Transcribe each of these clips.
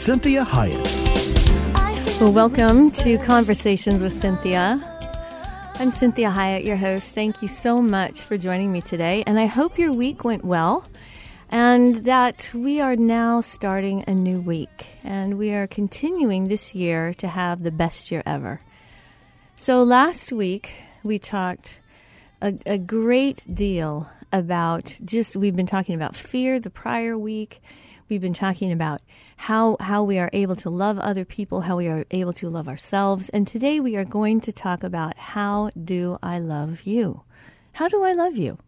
Cinthia Hiett. Well, welcome to Conversations with Cinthia. I'm Cinthia Hiett, your host. Thank you so much for joining me today, and I hope your week went well and that we are now starting a new week, and we are continuing this year to have the best year ever. So, last week we talked a, a great deal about just, we've been talking about fear the prior week. We've been talking about how how we are able to love other people, how we are able to love ourselves, and today we are going to talk about how do I love you? How do I love you?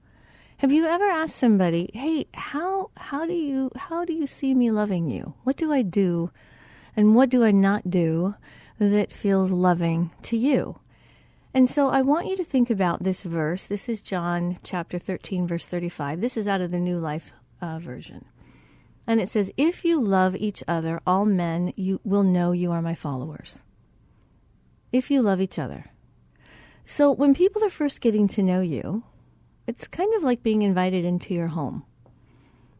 Have you ever asked somebody, "Hey, how how do you how do you see me loving you? What do I do and what do I not do that feels loving to you?" And so I want you to think about this verse. This is John chapter 13 verse 35. This is out of the New Life uh, version. And it says, If you love each other, all men you will know you are my followers. If you love each other. So when people are first getting to know you, it's kind of like being invited into your home.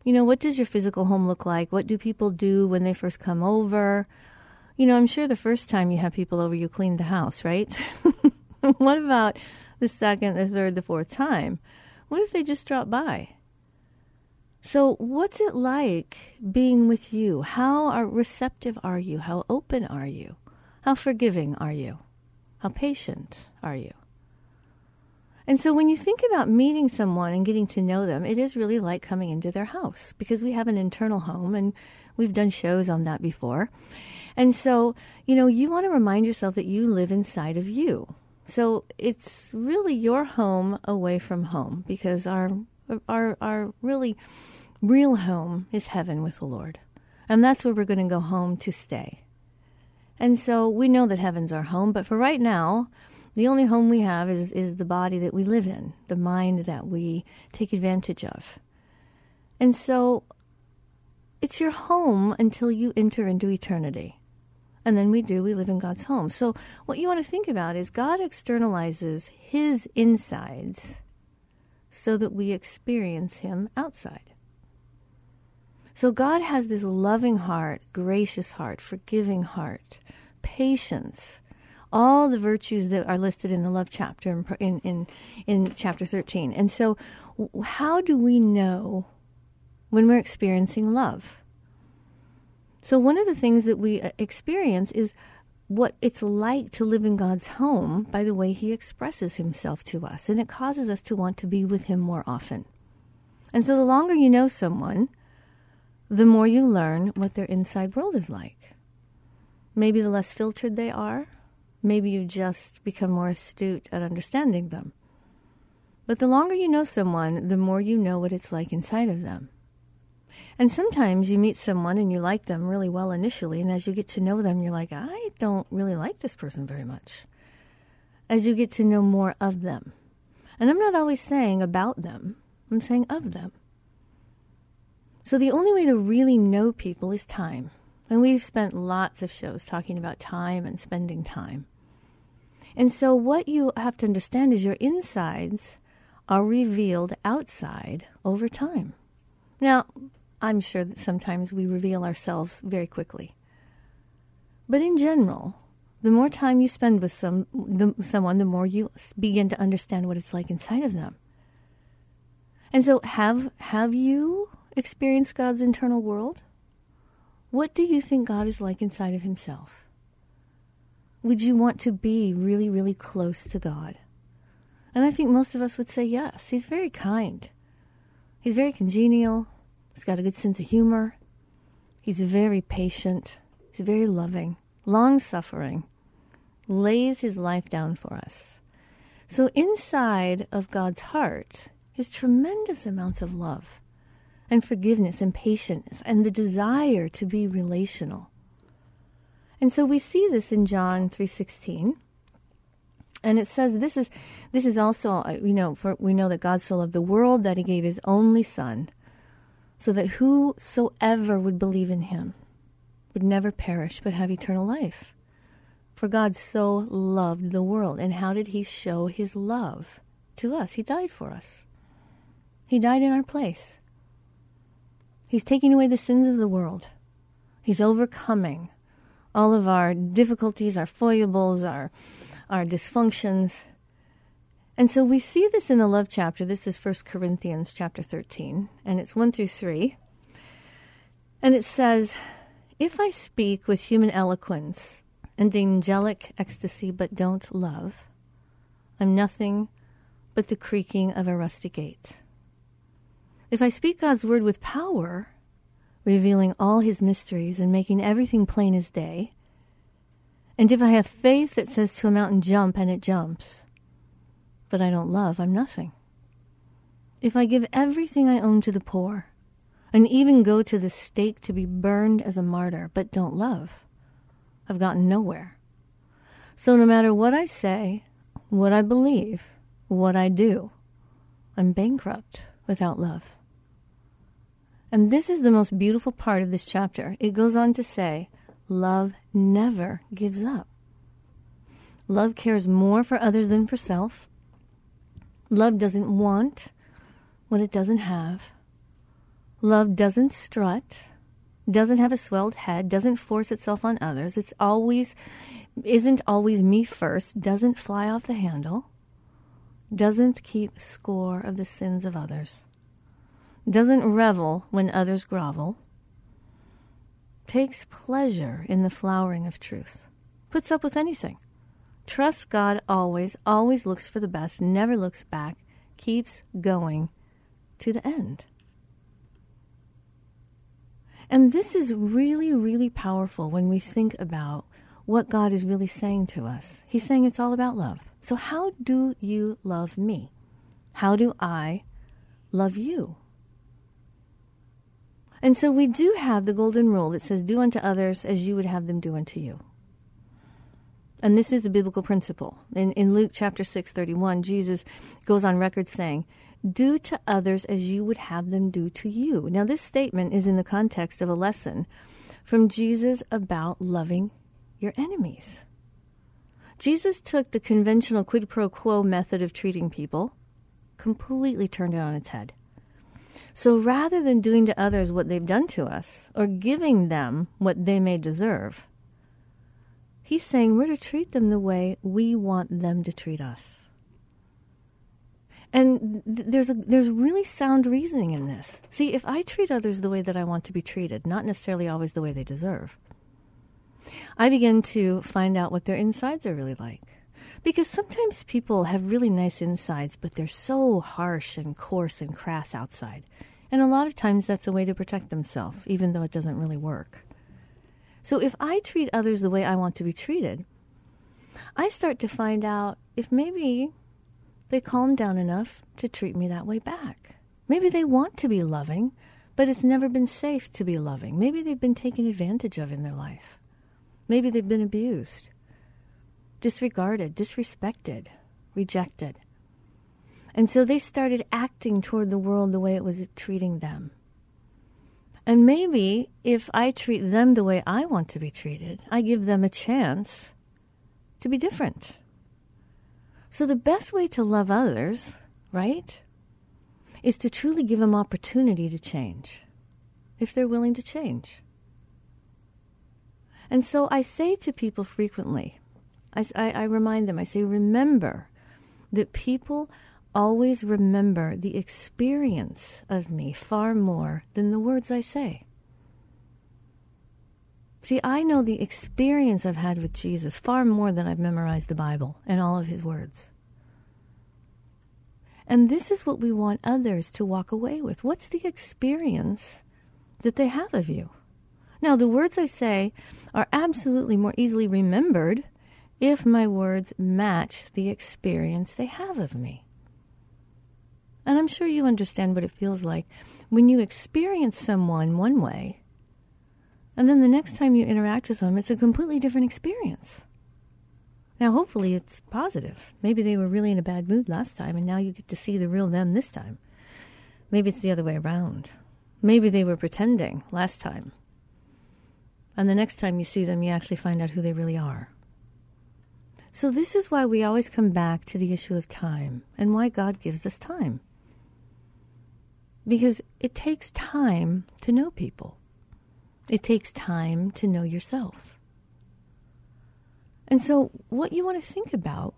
You know, what does your physical home look like? What do people do when they first come over? You know, I'm sure the first time you have people over, you clean the house, right? what about the second, the third, the fourth time? What if they just drop by? So, what's it like being with you? How are, receptive are you? How open are you? How forgiving are you? How patient are you? And so, when you think about meeting someone and getting to know them, it is really like coming into their house because we have an internal home and we've done shows on that before. And so, you know, you want to remind yourself that you live inside of you. So, it's really your home away from home because our our our really real home is heaven with the Lord. And that's where we're going to go home to stay. And so we know that heaven's our home, but for right now, the only home we have is, is the body that we live in, the mind that we take advantage of. And so it's your home until you enter into eternity. And then we do, we live in God's home. So what you want to think about is God externalizes his insides so that we experience him outside. So God has this loving heart, gracious heart, forgiving heart, patience, all the virtues that are listed in the love chapter in, in, in chapter 13. And so, how do we know when we're experiencing love? So, one of the things that we uh, experience is what it's like to live in God's home by the way He expresses Himself to us. And it causes us to want to be with Him more often. And so, the longer you know someone, the more you learn what their inside world is like. Maybe the less filtered they are, maybe you just become more astute at understanding them. But the longer you know someone, the more you know what it's like inside of them. And sometimes you meet someone and you like them really well initially, and as you get to know them, you're like, I don't really like this person very much. As you get to know more of them. And I'm not always saying about them, I'm saying of them. So the only way to really know people is time. And we've spent lots of shows talking about time and spending time. And so what you have to understand is your insides are revealed outside over time. Now, I'm sure that sometimes we reveal ourselves very quickly. But in general, the more time you spend with some the, someone, the more you begin to understand what it's like inside of them. And so, have have you experienced God's internal world? What do you think God is like inside of Himself? Would you want to be really, really close to God? And I think most of us would say yes. He's very kind. He's very congenial. He's got a good sense of humor. He's very patient. He's very loving, long suffering, lays his life down for us. So, inside of God's heart is tremendous amounts of love and forgiveness and patience and the desire to be relational. And so we see this in John 3:16. And it says this is this is also uh, you know for we know that God so loved the world that he gave his only son so that whosoever would believe in him would never perish but have eternal life. For God so loved the world. And how did he show his love to us? He died for us. He died in our place. He's taking away the sins of the world. He's overcoming all of our difficulties, our foibles, our, our dysfunctions. And so we see this in the love chapter. This is 1 Corinthians chapter 13, and it's 1 through 3. And it says, If I speak with human eloquence and angelic ecstasy but don't love, I'm nothing but the creaking of a rusty gate. If I speak God's word with power, revealing all his mysteries and making everything plain as day, and if I have faith that says to a mountain, jump, and it jumps, but I don't love, I'm nothing. If I give everything I own to the poor, and even go to the stake to be burned as a martyr, but don't love, I've gotten nowhere. So no matter what I say, what I believe, what I do, I'm bankrupt without love. And this is the most beautiful part of this chapter. It goes on to say, love never gives up. Love cares more for others than for self. Love doesn't want what it doesn't have. Love doesn't strut, doesn't have a swelled head, doesn't force itself on others. It's always isn't always me first, doesn't fly off the handle, doesn't keep score of the sins of others, doesn't revel when others grovel, takes pleasure in the flowering of truth, puts up with anything trusts God always, always looks for the best, never looks back, keeps going to the end. And this is really, really powerful when we think about what God is really saying to us. He's saying it's all about love. So, how do you love me? How do I love you? And so we do have the golden rule that says, Do unto others as you would have them do unto you. And this is a biblical principle. In, in Luke chapter 6, 31, Jesus goes on record saying, Do to others as you would have them do to you. Now, this statement is in the context of a lesson from Jesus about loving your enemies. Jesus took the conventional quid pro quo method of treating people, completely turned it on its head. So rather than doing to others what they've done to us or giving them what they may deserve, He's saying we're to treat them the way we want them to treat us. And th- there's a, there's really sound reasoning in this. See, if I treat others the way that I want to be treated, not necessarily always the way they deserve, I begin to find out what their insides are really like. Because sometimes people have really nice insides, but they're so harsh and coarse and crass outside. And a lot of times that's a way to protect themselves, even though it doesn't really work. So if I treat others the way I want to be treated, I start to find out if maybe they calm down enough to treat me that way back. Maybe they want to be loving, but it's never been safe to be loving. Maybe they've been taken advantage of in their life. Maybe they've been abused, disregarded, disrespected, rejected. And so they started acting toward the world the way it was treating them. And maybe if I treat them the way I want to be treated, I give them a chance to be different. So the best way to love others, right, is to truly give them opportunity to change if they're willing to change. And so I say to people frequently, I, I, I remind them, I say, remember that people always remember the experience of me far more than the words I say. See, I know the experience I've had with Jesus far more than I've memorized the Bible and all of his words. And this is what we want others to walk away with. What's the experience that they have of you? Now, the words I say are absolutely more easily remembered if my words match the experience they have of me. And I'm sure you understand what it feels like when you experience someone one way, and then the next time you interact with them, it's a completely different experience. Now, hopefully, it's positive. Maybe they were really in a bad mood last time, and now you get to see the real them this time. Maybe it's the other way around. Maybe they were pretending last time. And the next time you see them, you actually find out who they really are. So, this is why we always come back to the issue of time and why God gives us time. Because it takes time to know people, it takes time to know yourself. And so, what you want to think about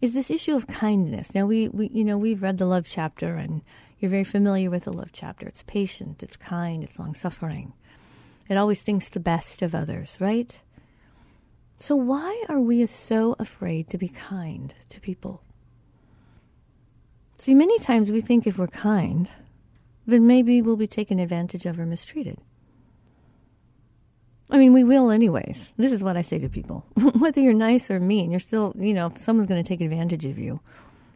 is this issue of kindness. Now, we, we you know, we've read the love chapter, and you're very familiar with the love chapter. It's patient, it's kind, it's long suffering. It always thinks the best of others, right? So, why are we so afraid to be kind to people? See, many times we think if we're kind, then maybe we'll be taken advantage of or mistreated. I mean, we will anyways. This is what I say to people. Whether you're nice or mean, you're still, you know, someone's going to take advantage of you,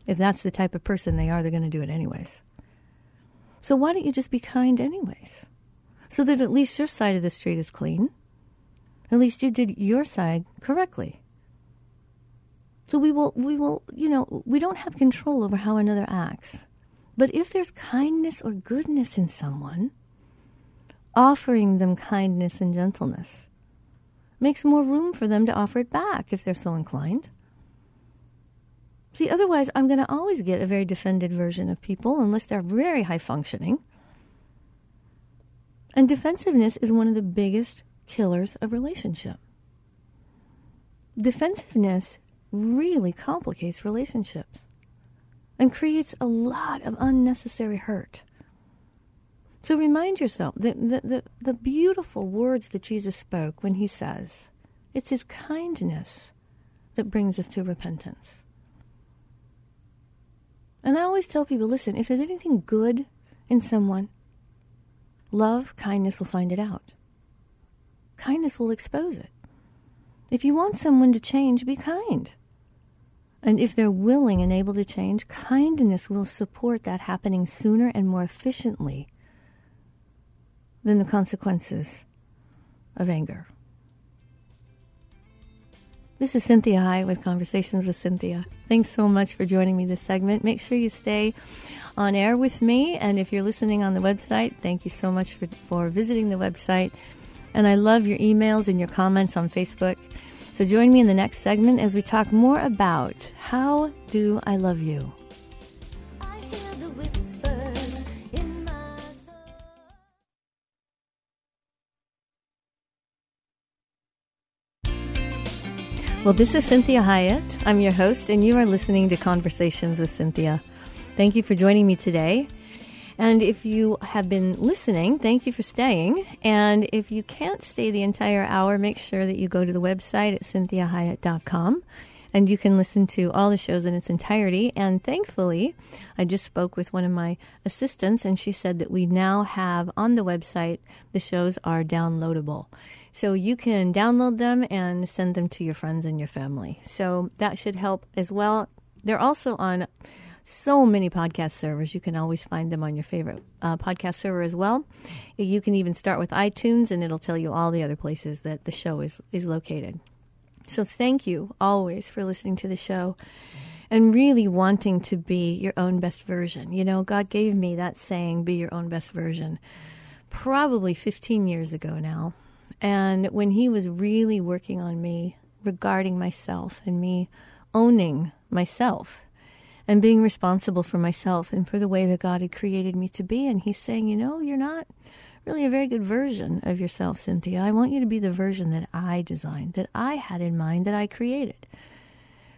if that's the type of person they are, they're going to do it anyways. So why don't you just be kind anyways? so that at least your side of the street is clean. At least you did your side correctly. So we will, we will, you know, we don't have control over how another acts. But if there's kindness or goodness in someone, offering them kindness and gentleness makes more room for them to offer it back if they're so inclined. See, otherwise, I'm going to always get a very defended version of people unless they're very high functioning and defensiveness is one of the biggest killers of relationship. Defensiveness really complicates relationships and creates a lot of unnecessary hurt. So remind yourself that the, the, the beautiful words that Jesus spoke when he says, it's his kindness that brings us to repentance. And I always tell people listen, if there's anything good in someone, Love, kindness will find it out. Kindness will expose it. If you want someone to change, be kind. And if they're willing and able to change, kindness will support that happening sooner and more efficiently than the consequences of anger. This is Cinthia Hiett with Conversations with Cinthia. Thanks so much for joining me this segment. Make sure you stay on air with me. And if you're listening on the website, thank you so much for, for visiting the website. And I love your emails and your comments on Facebook. So join me in the next segment as we talk more about how do I love you? Well, this is Cinthia Hiett. I'm your host, and you are listening to Conversations with Cinthia. Thank you for joining me today. And if you have been listening, thank you for staying. And if you can't stay the entire hour, make sure that you go to the website at cinthiahiett.com and you can listen to all the shows in its entirety. And thankfully, I just spoke with one of my assistants, and she said that we now have on the website the shows are downloadable. So you can download them and send them to your friends and your family. So that should help as well. They're also on so many podcast servers. You can always find them on your favorite uh, podcast server as well. You can even start with iTunes, and it'll tell you all the other places that the show is, is located. So thank you always for listening to the show and really wanting to be your own best version. You know, God gave me that saying, be your own best version, probably 15 years ago now. And when he was really working on me regarding myself and me owning myself and being responsible for myself and for the way that God had created me to be, and he's saying, you know, you're not really a very good version of yourself, Cinthia. I want you to be the version that I designed, that I had in mind, that I created.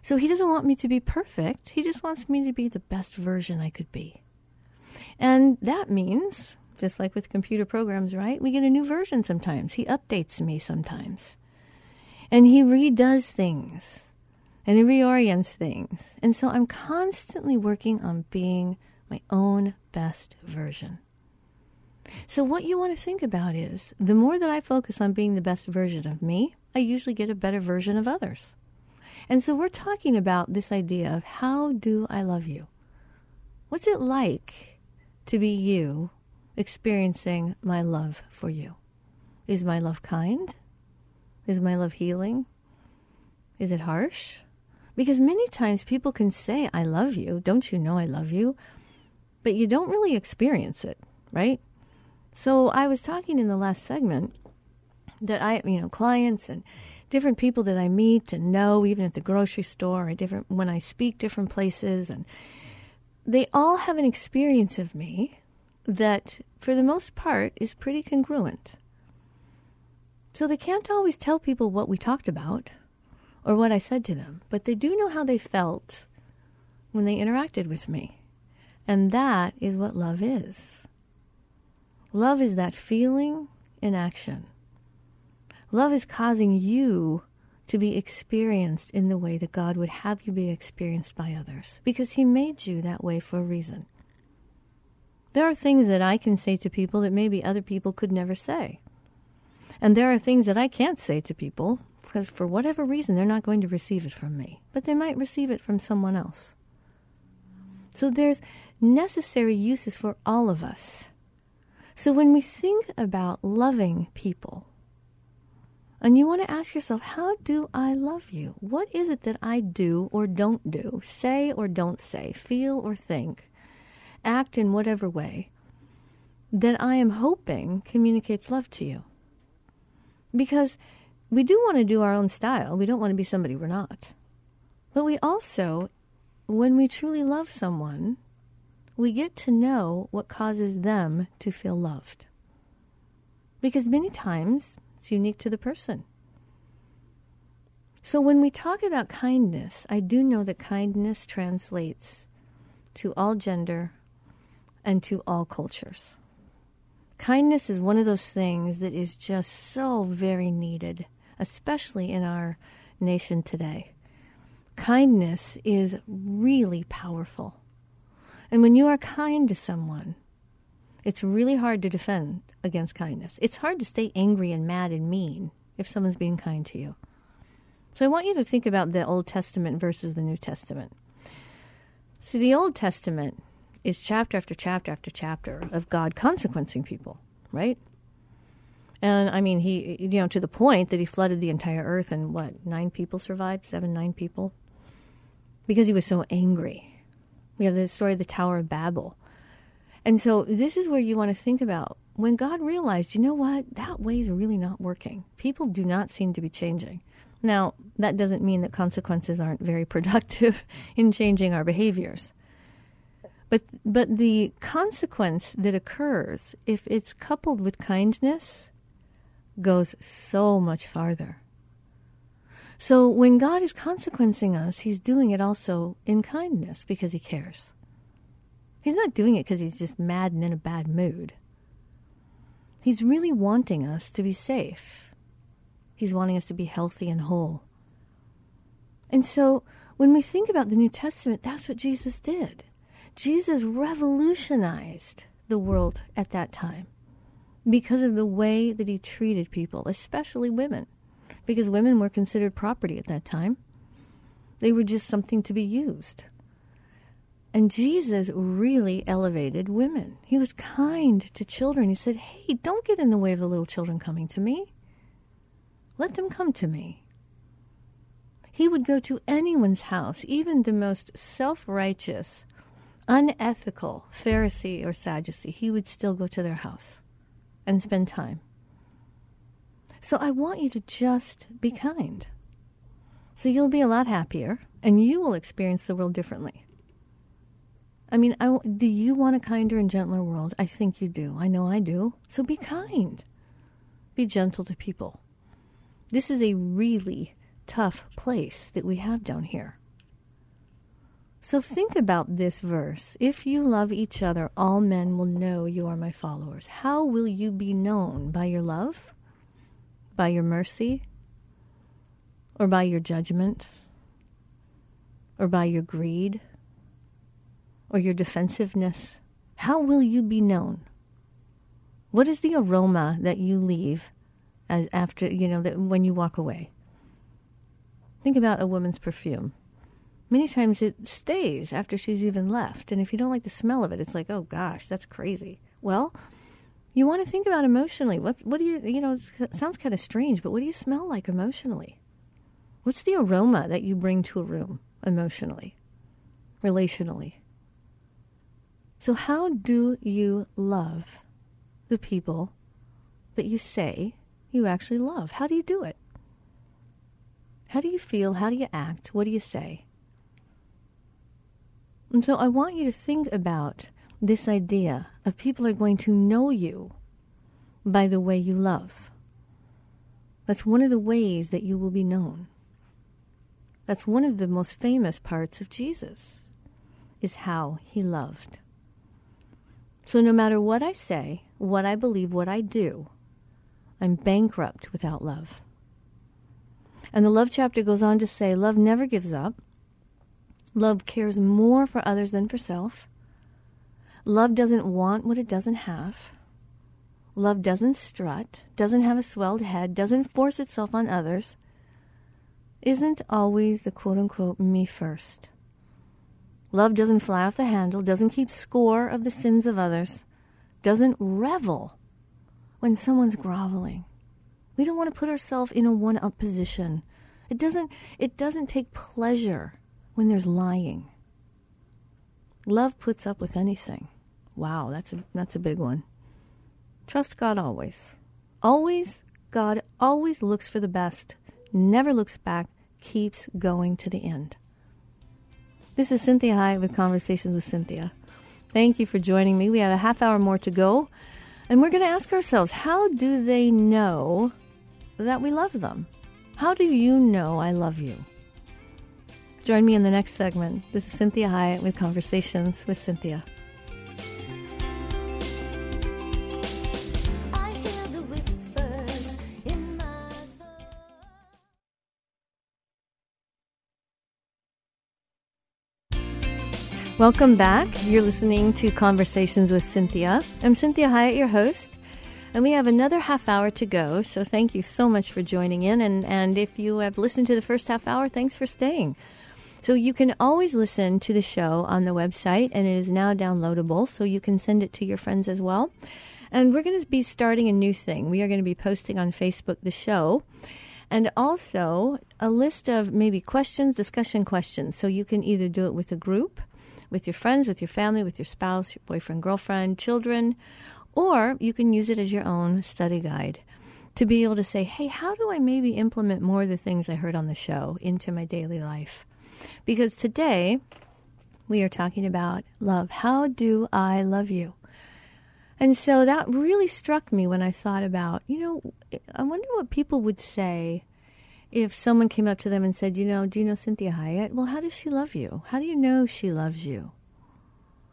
So he doesn't want me to be perfect. He just wants me to be the best version I could be. And that means, just like with computer programs, right? We get a new version sometimes. He updates me sometimes. And he redoes things and it reorients things. And so I'm constantly working on being my own best version. So, what you want to think about is the more that I focus on being the best version of me, I usually get a better version of others. And so, we're talking about this idea of how do I love you? What's it like to be you experiencing my love for you? Is my love kind? Is my love healing? Is it harsh? Because many times people can say, I love you. Don't you know I love you? But you don't really experience it, right? So I was talking in the last segment that I, you know, clients and different people that I meet and know, even at the grocery store or different when I speak different places, and they all have an experience of me that, for the most part, is pretty congruent. So they can't always tell people what we talked about or what I said to them, but they do know how they felt when they interacted with me. And that is what love is. Love is that feeling in action. Love is causing you to be experienced in the way that God would have you be experienced by others because He made you that way for a reason. There are things that I can say to people that maybe other people could never say. And there are things that I can't say to people because for whatever reason they're not going to receive it from me, but they might receive it from someone else. So there's necessary uses for all of us. So when we think about loving people, and you want to ask yourself, how do I love you? What is it that I do or don't do, say or don't say, feel or think, act in whatever way that I am hoping communicates love to you? Because we do want to do our own style. We don't want to be somebody we're not. But we also, when we truly love someone, we get to know what causes them to feel loved. Because many times it's unique to the person. So when we talk about kindness, I do know that kindness translates to all gender and to all cultures. Kindness is one of those things that is just so very needed especially in our nation today. Kindness is really powerful. And when you are kind to someone, it's really hard to defend against kindness. It's hard to stay angry and mad and mean if someone's being kind to you. So I want you to think about the Old Testament versus the New Testament. See, the Old Testament is chapter after chapter after chapter of God consequencing people, right? And I mean, he, you know, to the point that he flooded the entire earth and what, nine people survived? Seven, nine people? Because he was so angry. We have the story of the Tower of Babel. And so this is where you want to think about when God realized, you know what, that way is really not working. People do not seem to be changing. Now, that doesn't mean that consequences aren't very productive in changing our behaviors. But, but the consequence that occurs if it's coupled with kindness goes so much farther. So when God is consequencing us, He's doing it also in kindness because He cares. He's not doing it because He's just mad and in a bad mood. He's really wanting us to be safe. He's wanting us to be healthy and whole. And so when we think about the New Testament, that's what Jesus did. Jesus revolutionized the world at that time because of the way that he treated people, especially women, because women were considered property at that time. They were just something to be used. And Jesus really elevated women. He was kind to children. He said, Hey, don't get in the way of the little children coming to me. Let them come to me. He would go to anyone's house, even the most self righteous, unethical Pharisee or Sadducee, he would still go to their house and spend time. So I want you to just be kind. So you'll be a lot happier and you will experience the world differently. I mean, I, do you want a kinder and gentler world? I think you do. I know I do. So be kind. Be gentle to people. This is a really tough place that we have down here. So think about this verse. If you love each other, all men will know you are my followers. How will you be known? By your love? By your mercy? Or by your judgment? Or by your greed? Or your defensiveness? How will you be known? What is the aroma that you leave as after, you know, that when you walk away? Think about a woman's perfume. Many times it stays after she's even left. And if you don't like the smell of it, it's like, oh gosh, that's crazy. Well, you want to think about emotionally. What do you, you know, it sounds kind of strange, but what do you smell like emotionally? What's the aroma that you bring to a room emotionally, relationally? So, how do you love the people that you say you actually love? How do you do it? How do you feel? How do you act? What do you say? And so I want you to think about this idea of people are going to know you by the way you love. That's one of the ways that you will be known. That's one of the most famous parts of Jesus is how he loved. So no matter what I say, what I believe, what I do, I'm bankrupt without love. And the love chapter goes on to say love never gives up. Love cares more for others than for self. Love doesn't want what it doesn't have. Love doesn't strut, doesn't have a swelled head, doesn't force itself on others, isn't always the quote unquote me first. Love doesn't fly off the handle, doesn't keep score of the sins of others, doesn't revel when someone's groveling. We don't want to put ourselves in a one up position. It doesn't it doesn't take pleasure when there's lying. Love puts up with anything. Wow, that's a that's a big one. Trust God always. Always God always looks for the best, never looks back, keeps going to the end. This is Cinthia Hiett with Conversations with Cinthia. Thank you for joining me. We have a half hour more to go, and we're going to ask ourselves how do they know that we love them? How do you know I love you? Join me in the next segment. This is Cinthia Hiett with Conversations with Cinthia. Welcome back. You're listening to Conversations with Cinthia. I'm Cinthia Hiett, your host. And we have another half hour to go, so thank you so much for joining in. And, and if you have listened to the first half hour, thanks for staying. So you can always listen to the show on the website, and it is now downloadable, so you can send it to your friends as well. And we're going to be starting a new thing. We are going to be posting on Facebook the show and also a list of maybe questions, discussion questions. So you can either do it with a group, with your friends, with your family, with your spouse, your boyfriend, girlfriend, children, or you can use it as your own study guide to be able to say, hey, how do I maybe implement more of the things I heard on the show into my daily life? Because today we are talking about love. How do I love you? And so that really struck me when I thought about, you know, I wonder what people would say if someone came up to them and said, you know, do you know Cinthia Hiett? Well, how does she love you? How do you know she loves you?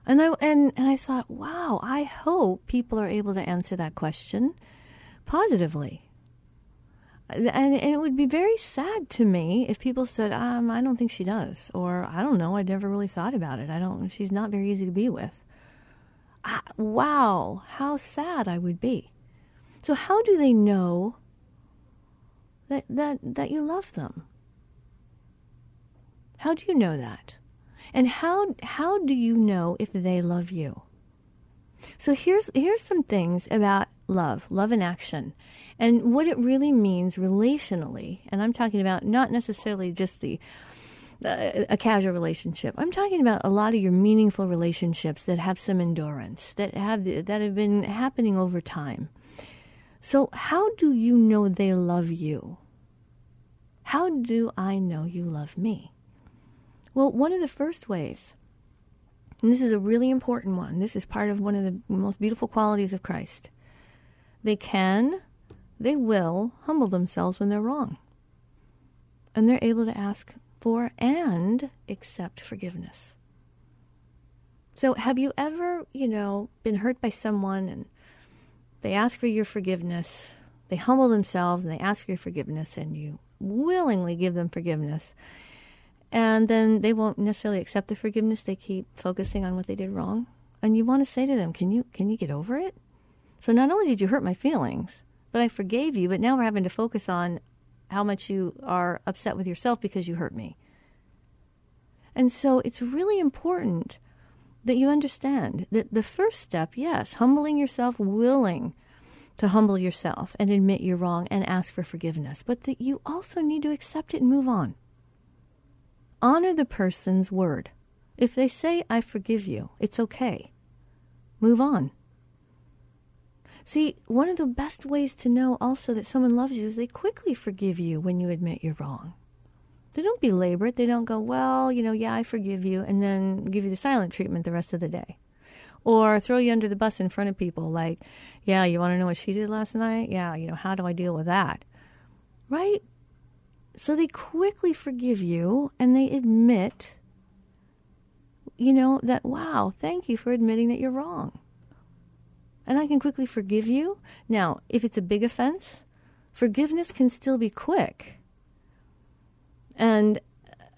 And I and, and I thought, wow, I hope people are able to answer that question positively. And, and it would be very sad to me if people said, um, I don't think she does, or I don't know, I never really thought about it. I don't. She's not very easy to be with. I, wow, how sad I would be. So how do they know that that that you love them? How do you know that? And how how do you know if they love you? So here's here's some things about love, love in action, and what it really means relationally. And I'm talking about not necessarily just the uh, a casual relationship. I'm talking about a lot of your meaningful relationships that have some endurance, that have that have been happening over time. So how do you know they love you? How do I know you love me? Well, one of the first ways, and this is a really important one, this is part of one of the most beautiful qualities of Christ. They can, they will humble themselves when they're wrong. And they're able to ask for and accept forgiveness. So, have you ever, you know, been hurt by someone and they ask for your forgiveness? They humble themselves and they ask for your forgiveness, and you willingly give them forgiveness. And then they won't necessarily accept the forgiveness. They keep focusing on what they did wrong. And you want to say to them, Can you, can you get over it? So, not only did you hurt my feelings, but I forgave you, but now we're having to focus on how much you are upset with yourself because you hurt me. And so it's really important that you understand that the first step, yes, humbling yourself, willing to humble yourself and admit you're wrong and ask for forgiveness, but that you also need to accept it and move on. Honor the person's word. If they say, I forgive you, it's okay. Move on. See, one of the best ways to know also that someone loves you is they quickly forgive you when you admit you're wrong. They don't belabor it. They don't go, well, you know, yeah, I forgive you, and then give you the silent treatment the rest of the day. Or throw you under the bus in front of people, like, yeah, you want to know what she did last night? Yeah, you know, how do I deal with that? Right? So they quickly forgive you and they admit, you know, that, wow, thank you for admitting that you're wrong and I can quickly forgive you. Now, if it's a big offense, forgiveness can still be quick. And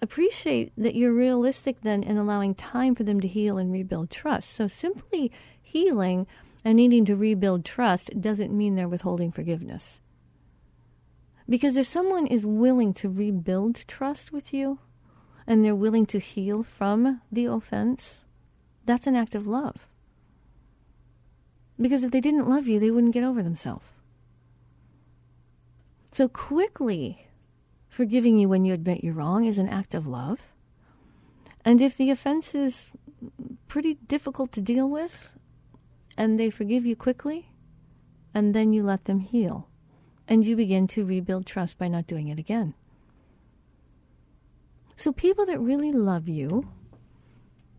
appreciate that you're realistic then in allowing time for them to heal and rebuild trust. So simply healing and needing to rebuild trust doesn't mean they're withholding forgiveness. Because if someone is willing to rebuild trust with you and they're willing to heal from the offense, that's an act of love. Because if they didn't love you, they wouldn't get over themselves. So quickly forgiving you when you admit you're wrong is an act of love. And if the offense is pretty difficult to deal with, and they forgive you quickly, and then you let them heal, and you begin to rebuild trust by not doing it again. So, people that really love you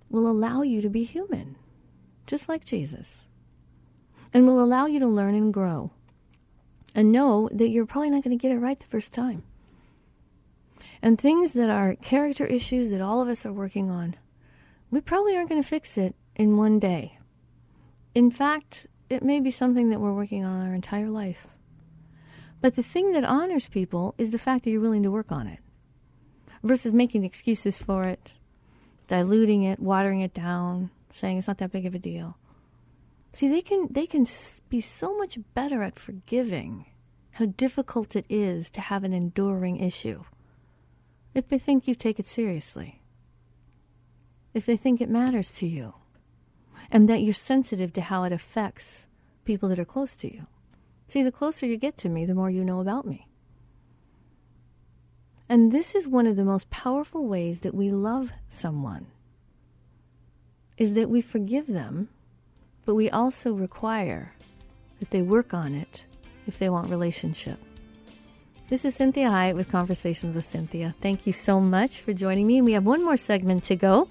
will allow you to be human, just like Jesus and will allow you to learn and grow. And know that you're probably not going to get it right the first time. And things that are character issues that all of us are working on, we probably aren't going to fix it in one day. In fact, it may be something that we're working on our entire life. But the thing that honors people is the fact that you're willing to work on it versus making excuses for it, diluting it, watering it down, saying it's not that big of a deal. See, they can they can be so much better at forgiving how difficult it is to have an enduring issue if they think you take it seriously. If they think it matters to you and that you're sensitive to how it affects people that are close to you. See, the closer you get to me, the more you know about me. And this is one of the most powerful ways that we love someone is that we forgive them but we also require that they work on it if they want relationship. This is Cinthia Hiett with Conversations with Cinthia. Thank you so much for joining me. We have one more segment to go.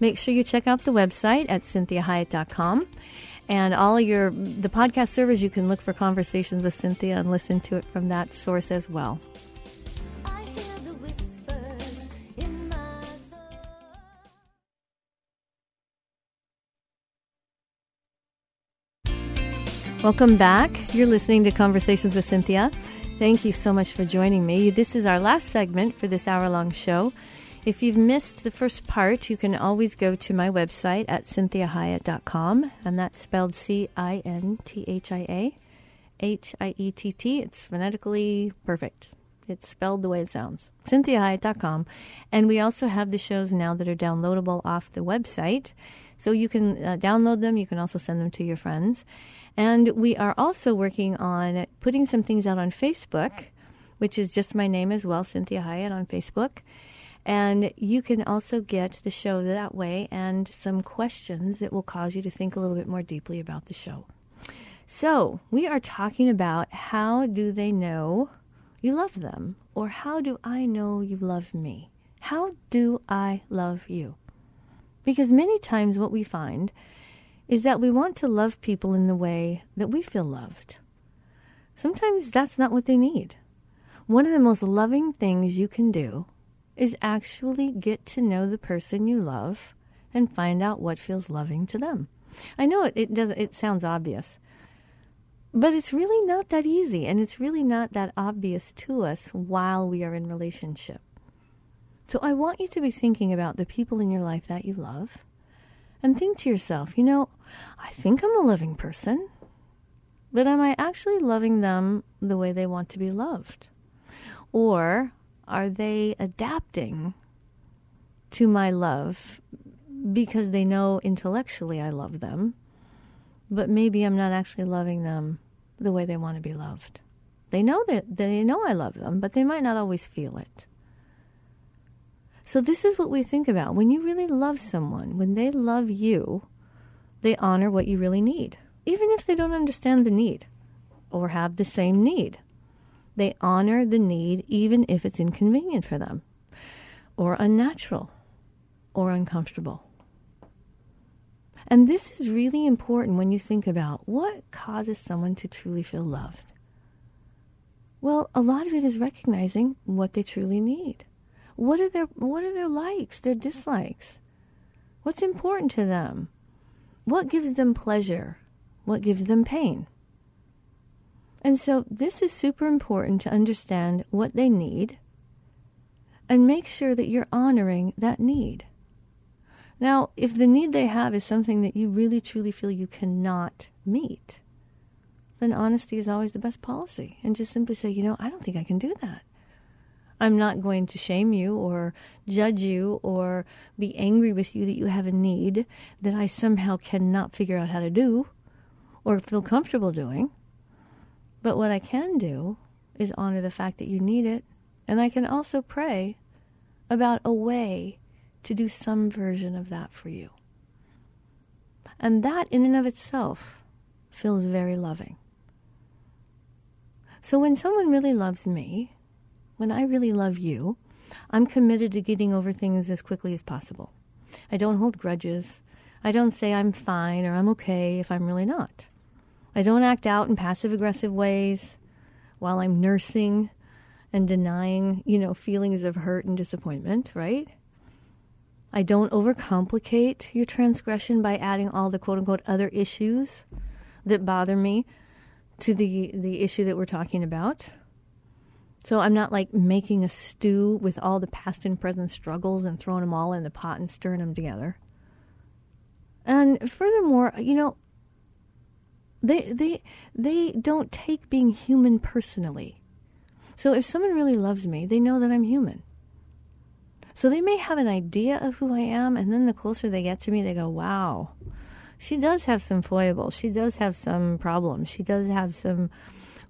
Make sure you check out the website at cinthiahiett.com and all your the podcast servers you can look for Conversations with Cinthia and listen to it from that source as well. Welcome back. You're listening to Conversations with Cinthia. Thank you so much for joining me. This is our last segment for this hour long show. If you've missed the first part, you can always go to my website at cinthiahiett.com, and that's spelled C I N T H I A H I E T T. It's phonetically perfect. It's spelled the way it sounds. CinthiaHiett.com. And we also have the shows now that are downloadable off the website. So you can uh, download them. You can also send them to your friends. And we are also working on putting some things out on Facebook, which is just my name as well, Cinthia Hiett on Facebook. And you can also get the show that way and some questions that will cause you to think a little bit more deeply about the show. So, we are talking about how do they know you love them? Or how do I know you love me? How do I love you? Because many times what we find is that we want to love people in the way that we feel loved. Sometimes that's not what they need. One of the most loving things you can do is actually get to know the person you love and find out what feels loving to them. I know it, it does it sounds obvious. But it's really not that easy and it's really not that obvious to us while we are in relationship. So I want you to be thinking about the people in your life that you love and think to yourself, you know, I think I'm a loving person, but am I actually loving them the way they want to be loved? Or are they adapting to my love because they know intellectually I love them, but maybe I'm not actually loving them the way they want to be loved. They know that they know I love them, but they might not always feel it. So this is what we think about. When you really love someone, when they love you, they honor what you really need, even if they don't understand the need or have the same need. They honor the need even if it's inconvenient for them or unnatural or uncomfortable. And this is really important when you think about what causes someone to truly feel loved. Well, a lot of it is recognizing what they truly need. What are their what are their likes, their dislikes? What's important to them? What gives them pleasure? What gives them pain? And so this is super important to understand what they need and make sure that you're honoring that need. Now, if the need they have is something that you really truly feel you cannot meet, then honesty is always the best policy. And just simply say, you know, I don't think I can do that. I'm not going to shame you or judge you or be angry with you that you have a need that I somehow cannot figure out how to do or feel comfortable doing. But what I can do is honor the fact that you need it. And I can also pray about a way to do some version of that for you. And that, in and of itself, feels very loving. So when someone really loves me, when I really love you, I'm committed to getting over things as quickly as possible. I don't hold grudges. I don't say I'm fine or I'm okay if I'm really not. I don't act out in passive aggressive ways while I'm nursing and denying, you know, feelings of hurt and disappointment, right? I don't overcomplicate your transgression by adding all the quote unquote other issues that bother me to the, the issue that we're talking about. So I'm not like making a stew with all the past and present struggles and throwing them all in the pot and stirring them together. And furthermore, uh, you know, they they they don't take being human personally. So if someone really loves me, they know that I'm human. So they may have an idea of who I am, and then the closer they get to me, they go, wow, she does have some foibles. She does have some problems. She does have some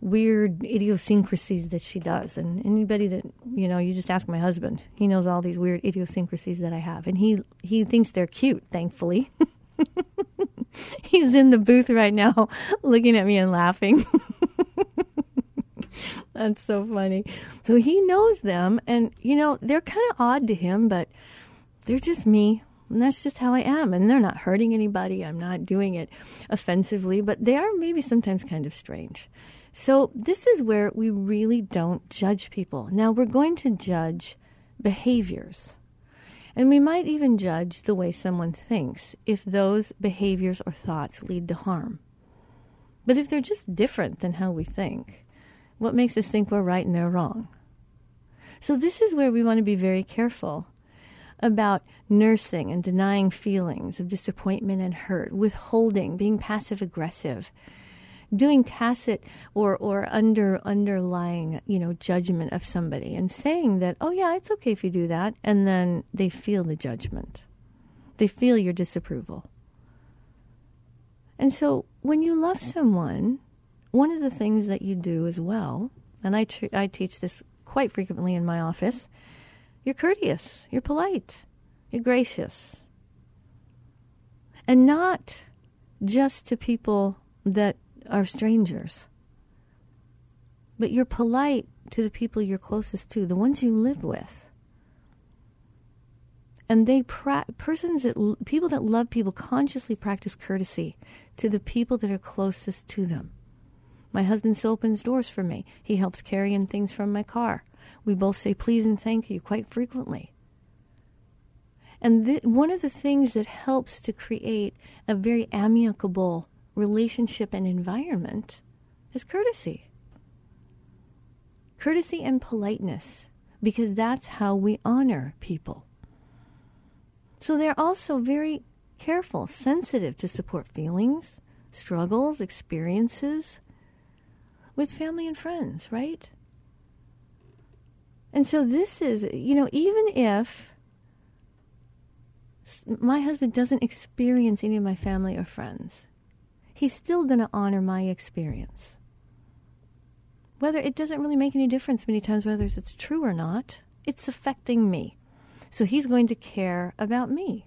weird idiosyncrasies that she does. And anybody that, you know, you just ask my husband. He knows all these weird idiosyncrasies that I have. And he, he thinks they're cute, thankfully. He's in the booth right now looking at me and laughing. That's so funny. So he knows them, and you know, they're kind of odd to him, but they're just me. And that's just how I am. And they're not hurting anybody. I'm not doing it offensively, but they are maybe sometimes kind of strange. So this is where we really don't judge people. Now we're going to judge behaviors. And we might even judge the way someone thinks if those behaviors or thoughts lead to harm. But if they're just different than how we think, what makes us think we're right and they're wrong? So, this is where we want to be very careful about nursing and denying feelings of disappointment and hurt, withholding, being passive aggressive, doing tacit or, or under underlying, you know, judgment of somebody and saying that, oh yeah, it's okay if you do that, and then they feel the judgment. They feel your disapproval. And so when you love someone, one of the things that you do as well, and I, tr- I teach this quite frequently in my office, you're courteous, you're polite, you're gracious. And not just to people that are strangers, but you're polite to the people you're closest to, the ones you live with. And they pra- persons that people that love people consciously practice courtesy to the people that are closest to them. My husband still opens doors for me. He helps carry in things from my car. We both say please and thank you quite frequently. And th- one of the things that helps to create a very amicable relationship and environment is courtesy. Courtesy and politeness, because that's how we honor people. So they're also very careful, sensitive to support feelings, struggles, experiences with family and friends, right? And so this is, you know, even if my husband doesn't experience any of my family or friends, he's still going to honor my experience. Whether it doesn't really make any difference many times whether it's true or not, it's affecting me. So he's going to care about me.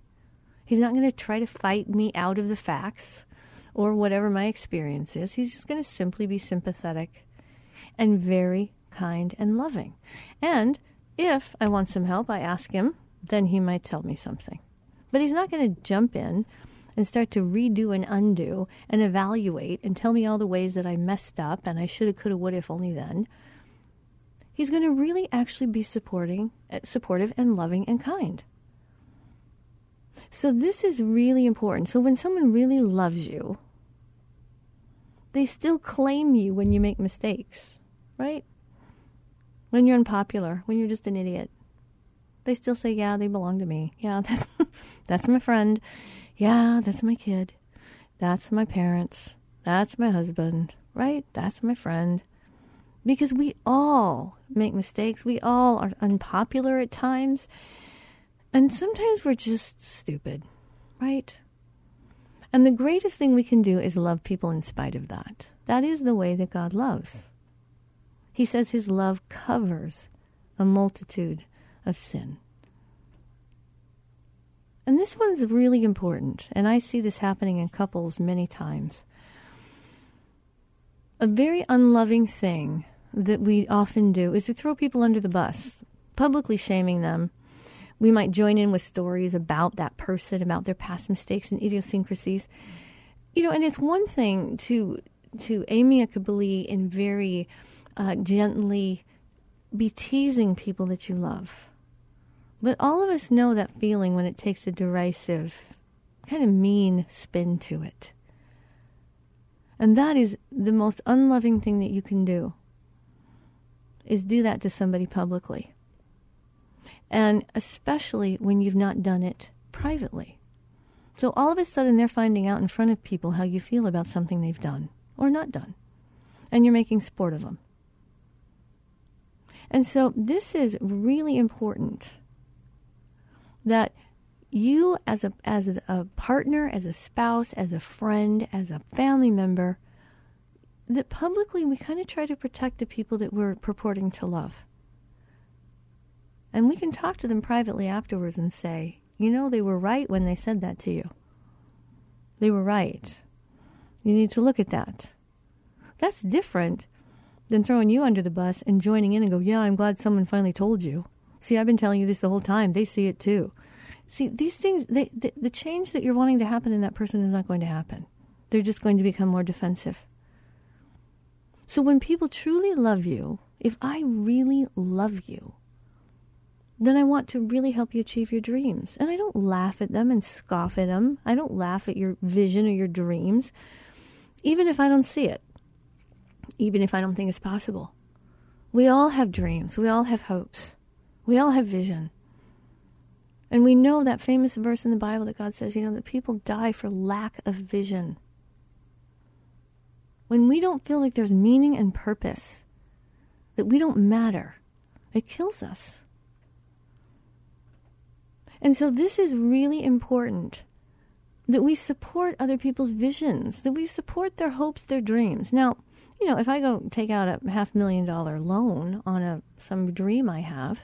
He's not going to try to fight me out of the facts or whatever my experience is. He's just going to simply be sympathetic and very kind and loving. And if I want some help, I ask him, then he might tell me something. But he's not going to jump in and start to redo and undo and evaluate and tell me all the ways that I messed up and I should have, could have, would have, only then. He's going to really actually be supporting, eh, supportive and loving and kind. So this is really important. So when someone really loves you, they still claim you when you make mistakes, right? When you're unpopular, when you're just an idiot. They still say, "Yeah, they belong to me. Yeah, that's that's my friend. Yeah, that's my kid. That's my parents. That's my husband, right? That's my friend." Because we all make mistakes. We all are unpopular at times. And sometimes we're just stupid, right? And the greatest thing we can do is love people in spite of that. That is the way that God loves. He says his love covers a multitude of sin. And this one's really important, and I see this happening in couples many times. A very unloving thing that we often do is to throw people under the bus, publicly shaming them. We might join in with stories about that person, about their past mistakes and idiosyncrasies. You know, and it's one thing to to amicably and very uh, gently be teasing people that you love. But all of us know that feeling when it takes a derisive, kind of mean spin to it. And that is the most unloving thing that you can do is do that to somebody publicly. And especially when you've not done it privately. So all of a sudden they're finding out in front of people how you feel about something they've done or not done. And you're making sport of them. And so this is really important that you as a as a partner, as a spouse, as a friend, as a family member that publicly we kind of try to protect the people that we're purporting to love. And we can talk to them privately afterwards and say, you know, they were right when they said that to you. They were right. You need to look at that. That's different than throwing you under the bus and joining in and go, yeah, I'm glad someone finally told you. See, I've been telling you this the whole time. They see it too. See, these things, they, the, the change that you're wanting to happen in that person is not going to happen. They're just going to become more defensive. So when people truly love you, if I really love you, then I want to really help you achieve your dreams. And I don't laugh at them and scoff at them. I don't laugh at your vision or your dreams, even if I don't see it, even if I don't think it's possible. We all have dreams. We all have hopes. We all have vision. And we know that famous verse in the Bible that God says, you know, that people die for lack of vision when we don't feel like there's meaning and purpose, that we don't matter, it kills us. And so this is really important that we support other people's visions, that we support their hopes, their dreams. Now, you know, if I go take out a half million dollar loan on a some dream I have,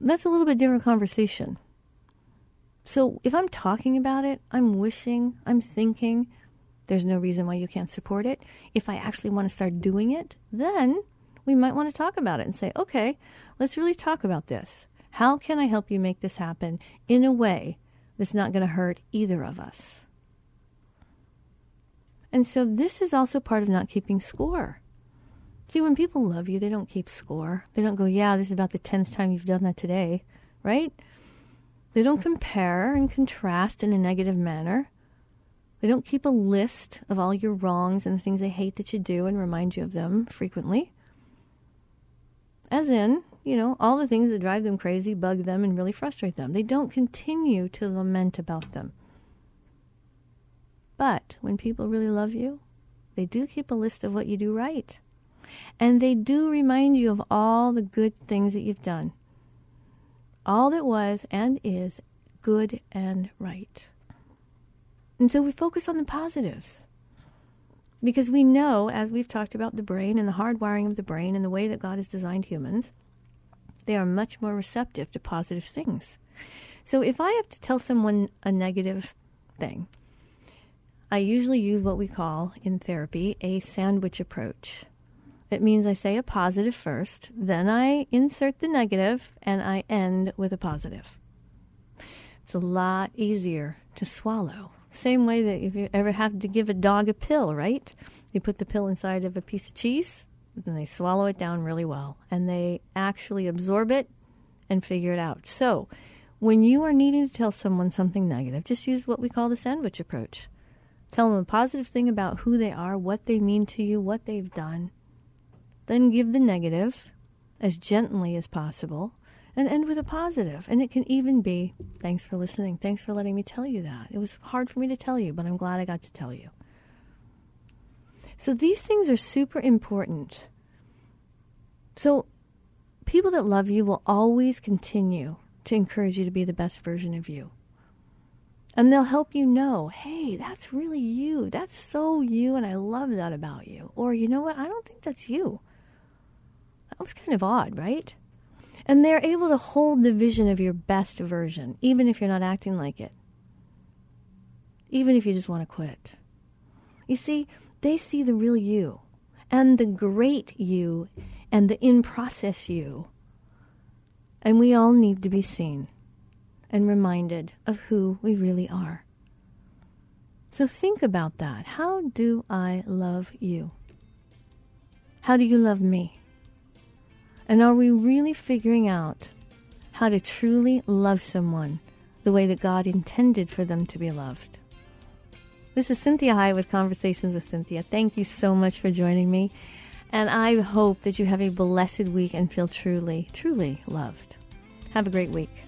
that's a little bit different conversation. So if I'm talking about it, I'm wishing, I'm thinking, there's no reason why you can't support it. If I actually want to start doing it, then we might want to talk about it and say, okay, let's really talk about this. How can I help you make this happen in a way that's not going to hurt either of us? And so this is also part of not keeping score. See, when people love you, they don't keep score. They don't go, yeah, this is about the 10th time you've done that today, right? They don't compare and contrast in a negative manner. They don't keep a list of all your wrongs and the things they hate that you do and remind you of them frequently. As in, you know, all the things that drive them crazy, bug them, and really frustrate them. They don't continue to lament about them. But when people really love you, they do keep a list of what you do right. And they do remind you of all the good things that you've done. All that was and is good and right. And so we focus on the positives. Because we know, as we've talked about the brain and the hardwiring of the brain and the way that God has designed humans, they are much more receptive to positive things. So if I have to tell someone a negative thing, I usually use what we call in therapy a sandwich approach. It means I say a positive first, then I insert the negative, and I end with a positive. It's a lot easier to swallow same way that if you ever have to give a dog a pill, right? You put the pill inside of a piece of cheese, and they swallow it down really well, and they actually absorb it and figure it out. So, when you are needing to tell someone something negative, just use what we call the sandwich approach. Tell them a positive thing about who they are, what they mean to you, what they've done. Then give the negative as gently as possible and end with a positive. And it can even be, thanks for listening. Thanks for letting me tell you that. It was hard for me to tell you, but I'm glad I got to tell you. So these things are super important. So people that love you will always continue to encourage you to be the best version of you. And they'll help you know, hey, that's really you. That's so you, and I love that about you. Or, you know what? I don't think that's you. That was kind of odd, right? And they're able to hold the vision of your best version, even if you're not acting like it, even if you just want to quit. You see, they see the real you and the great you and the in process you. And we all need to be seen and reminded of who we really are. So think about that. How do I love you? How do you love me? And are we really figuring out how to truly love someone the way that God intended for them to be loved? This is Cinthia Hiett with Conversations with Cinthia. Thank you so much for joining me. And I hope that you have a blessed week and feel truly, truly loved. Have a great week.